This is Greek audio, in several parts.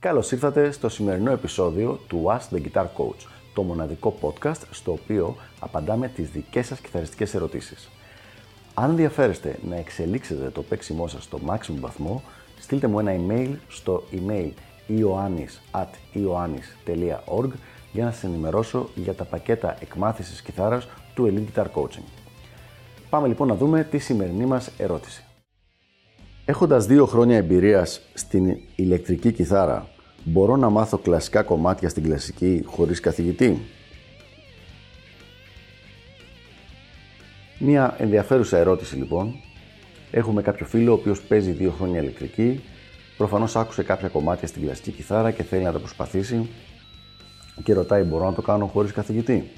Καλώς ήρθατε στο σημερινό επεισόδιο του Ask the Guitar Coach, το μοναδικό podcast στο οποίο απαντάμε τις δικές σας κιθαριστικές ερωτήσεις. Αν ενδιαφέρεστε να εξελίξετε το παίξιμό σας στο maximum βαθμό, στείλτε μου ένα email στο email ioannis.ioannis.org για να σας ενημερώσω για τα πακέτα εκμάθησης κιθάρας του Elite Guitar Coaching. Πάμε λοιπόν να δούμε τη σημερινή μας ερώτηση. Έχοντας δύο χρόνια εμπειρίας στην ηλεκτρική κιθάρα, μπορώ να μάθω κλασικά κομμάτια στην κλασική χωρίς καθηγητή; Μία ενδιαφέρουσα ερώτηση λοιπόν. Έχουμε κάποιο φίλο ο οποίος παίζει δύο χρόνια ηλεκτρική, προφανώς άκουσε κάποια κομμάτια στην κλασική κιθάρα και θέλει να τα προσπαθήσει και ρωτάει μπορώ να το κάνω χωρίς καθηγητή;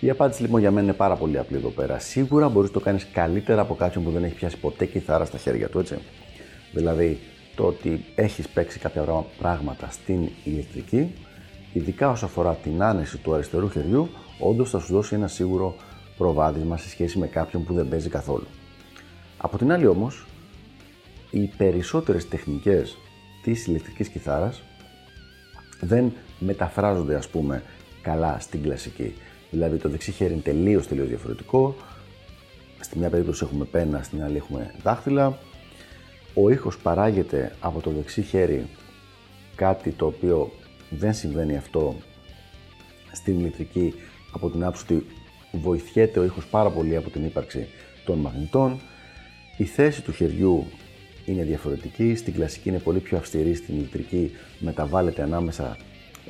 Η απάντηση λοιπόν για μένα είναι πάρα πολύ απλή εδώ πέρα. Σίγουρα μπορείς να το κάνεις καλύτερα από κάποιον που δεν έχει πιάσει ποτέ κιθάρα στα χέρια του, έτσι. Δηλαδή, το ότι έχεις παίξει κάποια πράγματα στην ηλεκτρική, ειδικά όσο αφορά την άνεση του αριστερού χεριού, όντως θα σου δώσει ένα σίγουρο προβάδισμα σε σχέση με κάποιον που δεν παίζει καθόλου. Από την άλλη όμως, οι περισσότερες τεχνικές της ηλεκτρικής κιθάρας δεν μεταφράζονται ας πούμε καλά στην κλασική. Δηλαδή το δεξί χέρι είναι τελείως τελείως διαφορετικό. Στη μια περίπτωση έχουμε πένα, στην άλλη έχουμε δάχτυλα. Ο ήχος παράγεται από το δεξί χέρι κάτι το οποίο δεν συμβαίνει αυτό στην ηλεκτρική από την άποψη ότι βοηθιέται ο ήχος πάρα πολύ από την ύπαρξη των μαγνητών. Η θέση του χεριού είναι διαφορετική, στην κλασική είναι πολύ πιο αυστηρή, στην ηλεκτρική μεταβάλλεται ανάμεσα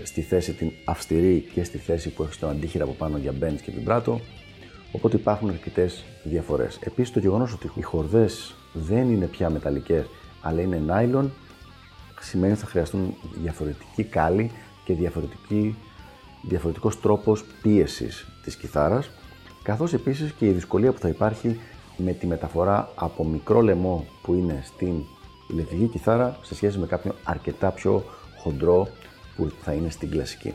στη θέση την αυστηρή και στη θέση που έχει τον αντίχειρα από πάνω για bends και vibrato. Οπότε υπάρχουν αρκετές διαφορές. Επίσης, το γεγονός ότι οι χορδές δεν είναι πια μεταλλικές αλλά είναι nylon σημαίνει ότι θα χρειαστούν διαφορετική κάλη και διαφορετική, διαφορετικός τρόπος πίεσης της κιθάρας καθώς επίσης και η δυσκολία που θα υπάρχει με τη μεταφορά από μικρό λαιμό που είναι στην ηλεκτρική κιθάρα σε σχέση με κάποιον αρκετά πιο χοντρό που θα είναι στην κλασική.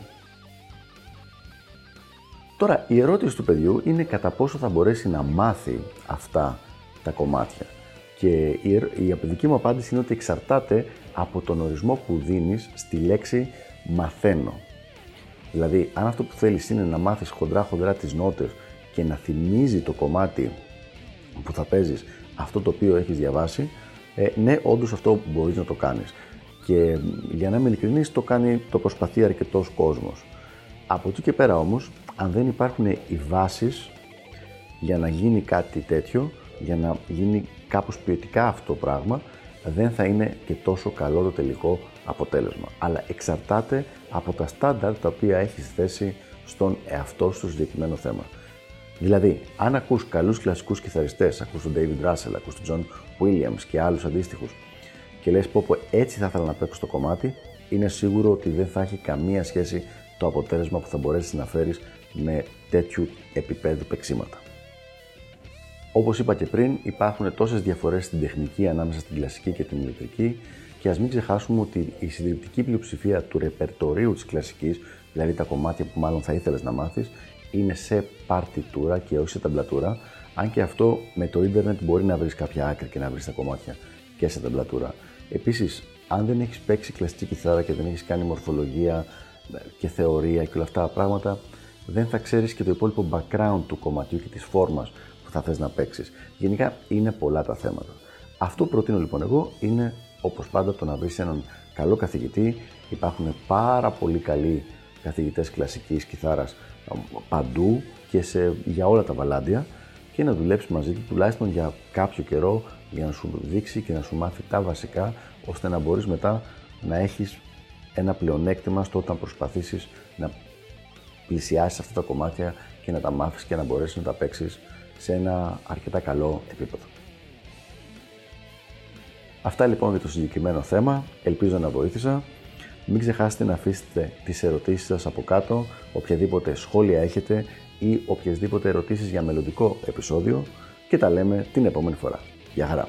Τώρα, η ερώτηση του παιδιού είναι κατά πόσο θα μπορέσει να μάθει αυτά τα κομμάτια. Και η δική μου απάντηση είναι ότι εξαρτάται από τον ορισμό που δίνεις στη λέξη μαθαίνω. Δηλαδή, αν αυτό που θέλεις είναι να μάθεις χοντρά-χοντρά τις νότες και να θυμίζει το κομμάτι που θα παίζεις αυτό το οποίο έχεις διαβάσει, ε, ναι, όντως αυτό μπορείς να το κάνεις. Και για να είμαι ειλικρινής, το, κάνει, το προσπαθεί αρκετός κόσμος. Από εκεί και πέρα όμως, αν δεν υπάρχουν οι βάσεις για να γίνει κάτι τέτοιο, για να γίνει κάπως ποιοτικά αυτό το πράγμα, δεν θα είναι και τόσο καλό το τελικό αποτέλεσμα. Αλλά εξαρτάται από τα στάνταρ τα οποία έχεις θέσει στον εαυτό σου συγκεκριμένο θέμα. Δηλαδή, αν ακούς καλούς κλασικούς κιθαριστές, ακούς τον David Russell, ακούς τον John Williams και άλλους αντίστοιχους και λες πω, πω έτσι θα ήθελα να παίξω το κομμάτι, είναι σίγουρο ότι δεν θα έχει καμία σχέση το αποτέλεσμα που θα μπορέσεις να φέρεις με τέτοιου επίπεδου παίξήματα. Όπως είπα και πριν, υπάρχουν τόσες διαφορές στην τεχνική ανάμεσα στην κλασική και την ηλεκτρική και ας μην ξεχάσουμε ότι η συντριπτική πλειοψηφία του ρεπερτορίου της κλασικής, δηλαδή τα κομμάτια που μάλλον θα ήθελες να μάθεις, είναι σε παρτιτούρα και όχι σε ταμπλατούρα. Αν και αυτό με το ίντερνετ μπορεί να βρεις κάποια άκρη και να βρεις τα κομμάτια και σε ταμπλατούρα. Επίσης, αν δεν έχεις παίξει κλασική κιθάρα και δεν έχεις κάνει μορφολογία και θεωρία και όλα αυτά τα πράγματα, δεν θα ξέρεις και το υπόλοιπο background του κομματιού και της φόρμας που θα θες να παίξεις. Γενικά είναι πολλά τα θέματα. Αυτό που προτείνω λοιπόν εγώ είναι όπως πάντα το να βρεις έναν καλό καθηγητή. Υπάρχουν πάρα πολύ καλοί καθηγητές κλασικής κιθάρας παντού και σε, για όλα τα βαλάντια και να δουλέψεις μαζί του τουλάχιστον για κάποιο καιρό για να σου δείξει και να σου μάθει τα βασικά ώστε να μπορείς μετά να έχεις ένα πλεονέκτημα στο όταν προσπαθήσεις να πλησιάσεις αυτά τα κομμάτια και να τα μάθεις και να μπορέσεις να τα παίξεις σε ένα αρκετά καλό επίπεδο. Αυτά λοιπόν για το συγκεκριμένο θέμα. Ελπίζω να βοήθησα. Μην ξεχάσετε να αφήσετε τις ερωτήσεις σας από κάτω, οποιαδήποτε σχόλια έχετε ή οποιασδήποτε ερωτήσεις για μελλοντικό επεισόδιο και τα λέμε την επόμενη φορά. Γεια χαρά!